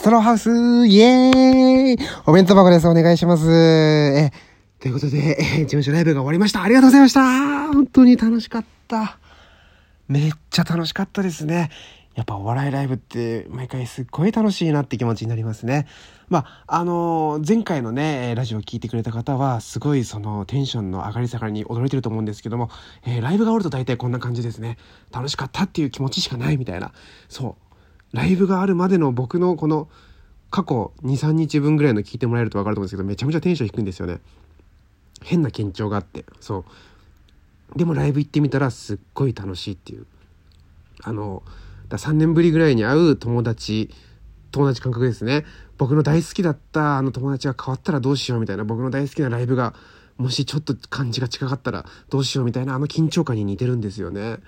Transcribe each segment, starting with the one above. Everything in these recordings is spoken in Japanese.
ストローハウスイエーイお弁当箱です。お願いします。え、ということで、え事務所ライブが終わりました。ありがとうございました本当に楽しかった。めっちゃ楽しかったですね。やっぱお笑いライブって毎回すっごい楽しいなって気持ちになりますね。まあ、あのー、前回のね、ラジオを聴いてくれた方は、すごいそのテンションの上がり下がりに驚いてると思うんですけども、えー、ライブが終わると大体こんな感じですね。楽しかったっていう気持ちしかないみたいな。そう。ライブがあるまでの僕のこの過去2、3日分ぐらいの聞いてもらえると分かると思うんですけど、めちゃめちゃテンション低いんですよね。変な緊張があって。そう。でもライブ行ってみたらすっごい楽しいっていう。あのだ3年ぶりぐらいに会う友達友達感覚ですね僕の大好きだったあの友達が変わったらどうしようみたいな僕の大好きなライブがもしちょっと感じが近かったらどうしようみたいなあの緊張感に似てるんですよね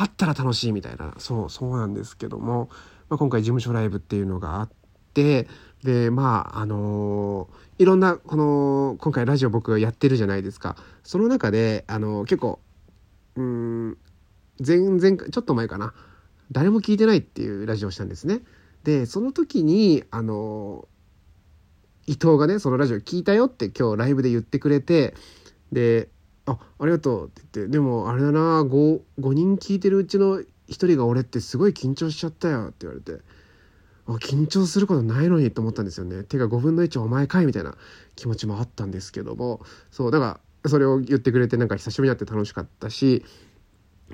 あったら楽しいみたいな。そうそうなんですけども、まあ、今回事務所ライブっていうのがあってでまああのー、いろんなこの今回ラジオ僕やってるじゃないですか。その中であのー、結構うん前々ちょっと前かな。誰も聞いてないっていうラジオをしたんですね。でその時にあの伊藤がねそのラジオ聞いたよって今日ライブで言ってくれてで「あありがとう」って言って「でもあれだな 5, 5人聞いてるうちの1人が俺ってすごい緊張しちゃったよ」って言われて。緊張することないのにと思ったんですよね。てか5分の1お前かいみたいな気持ちもあったんですけどもそうだからそれを言ってくれてなんか久しぶりに会って楽しかったし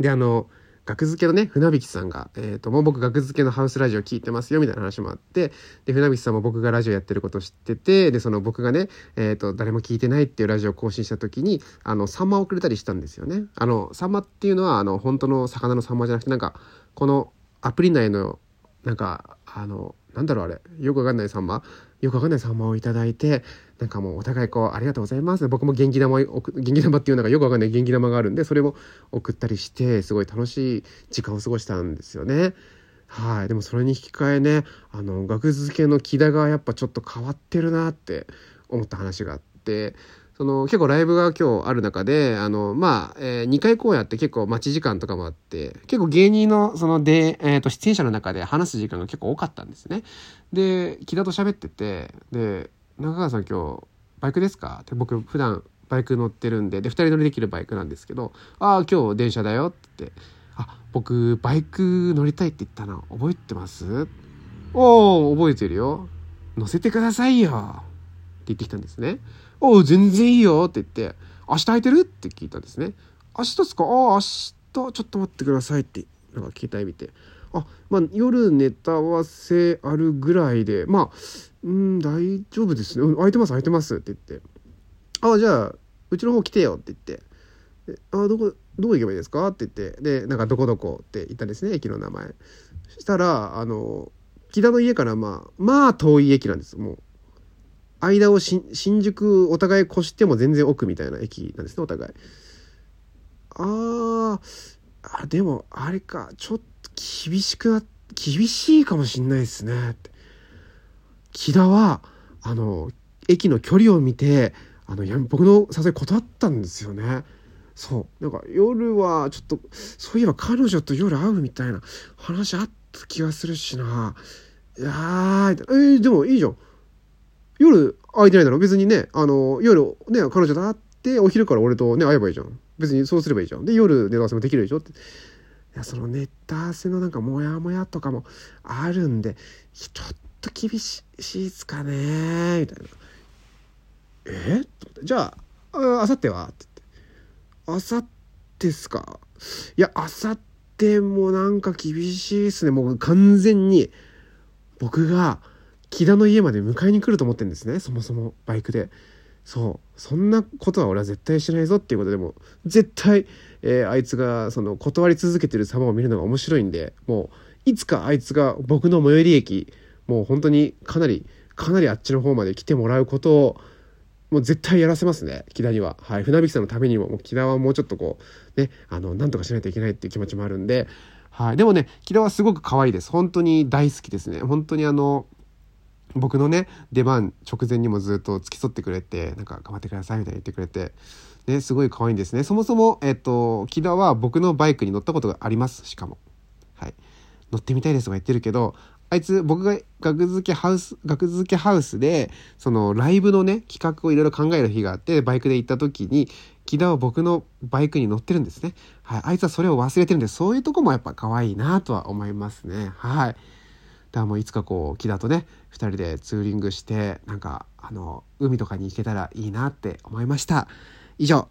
であの学付けのね、船引さんが、えっ、ー、と、もう僕学付けのハウスラジオ聞いてますよ、みたいな話もあって、で、船引さんも僕がラジオやってること知ってて、で、その僕がね、えっ、ー、と、誰も聞いてないっていうラジオを更新した時に、あの、サンマをくれたりしたんですよね。あの、サンマっていうのは、あの、本当の魚のサンマじゃなくて、なんか、このアプリ内の、なんか、あの、なんだろうあれ、よくわかんないサンマよくわかんないサンマをいただいて、なんかもうお互いこう、ありがとうございます。僕も元気玉、元気玉っていうのがよくわかんない元気玉があるんで、それを送ったりして、すごい楽しい時間を過ごしたんですよね。はい。でもそれに引き換えね、あの、学付けの木田がやっぱちょっと変わってるなって思った話があって、その結構ライブが今日ある中で、あの、まあ、えー、2回公演あって結構待ち時間とかもあって、結構芸人のそので、えっ、ー、と、出演者の中で話す時間が結構多かったんですね。で、木田と喋ってて、で、中川さん今日バイクですか？って僕普段バイク乗ってるんで、で、2人乗りできるバイクなんですけど、ああ、今日電車だよって言って、あ、僕バイク乗りたいって言ったの覚えてます？おお覚えてるよ。乗せてくださいよ。って言ってきたんですね。おう、全然いいよって言って、明日空いてる？って聞いたんですね。明日ですかああ、明日、ちょっと待ってくださいって、なんか携帯見て。あ、まあ、夜ネタ合わせあるぐらいで、まあ、うん、大丈夫ですね。うん、空いてます、空いてますって言って。あ、じゃあ、うちの方来てよって言って。あ、どこ、どこ行けばいいですか？って言って。で、なんか、どこどこって言ったんですね、駅の名前。そしたら、あの、木田の家からまあ、まあ遠い駅なんです、もう。間を新宿お互い越しても全然奥みたいな駅なんですねお互い。ああでもあれかちょっと厳しくな厳しいかもしんないですねって。木田はあの駅の距離を見てあの僕の誘い断ったんですよね。そう。なんか夜はちょっとそういえば彼女と夜会うみたいな話あった気がするしな。いやーえー、でもいいじゃん。夜空いてないだろ別にね、あの、夜ね、彼女と会って、お昼から俺とね、会えばいいじゃん。別にそうすればいいじゃん。で、夜ネタ合わせもできるでしょって。いや、そのネタ合わせのなんかモヤモヤとかもあるんで、ちょっと厳しいっすかねみたいな。え？じゃあ、あさっては？って言って。あさってっすか？いや、あさってもなんか厳しいっすね。もう完全に僕が、木田の家まで迎えに来ると思ってんですね。そもそもバイクで。そう。そんなことは俺は絶対しないぞっていうことでも絶対、えー、あいつがその断り続けてる様を見るのが面白いんでもういつかあいつが僕の最寄り駅もう本当にかなりかなりあっちの方まで来てもらうことをもう絶対やらせますね。木田には。はい、船引さんのためにももう木田はもうちょっとこうねあのなんとかしないといけないっていう気持ちもあるんで。はい、でもね木田はすごく可愛いです。本当に大好きですね。本当にあの僕のね出番直前にもずっと付き添ってくれてなんか頑張ってくださいみたいに言ってくれてねすごい可愛いんですねそもそもえっと木田は僕のバイクに乗ったことがありますしかもはい乗ってみたいですとか言ってるけどあいつ、僕が学付けハウス、学付けハウスで、そのライブのね、企画をいろいろ考える日があって、バイクで行った時に、木田は僕のバイクに乗ってるんですね。はい。あいつはそれを忘れてるんで、そういうとこもやっぱ可愛いなとは思いますね。はい。だからもういつかこう、木田とね、2人でツーリングして、なんか、あの、海とかに行けたらいいなって思いました。以上、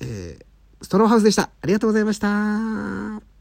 えー、ストローハウスでした。ありがとうございました。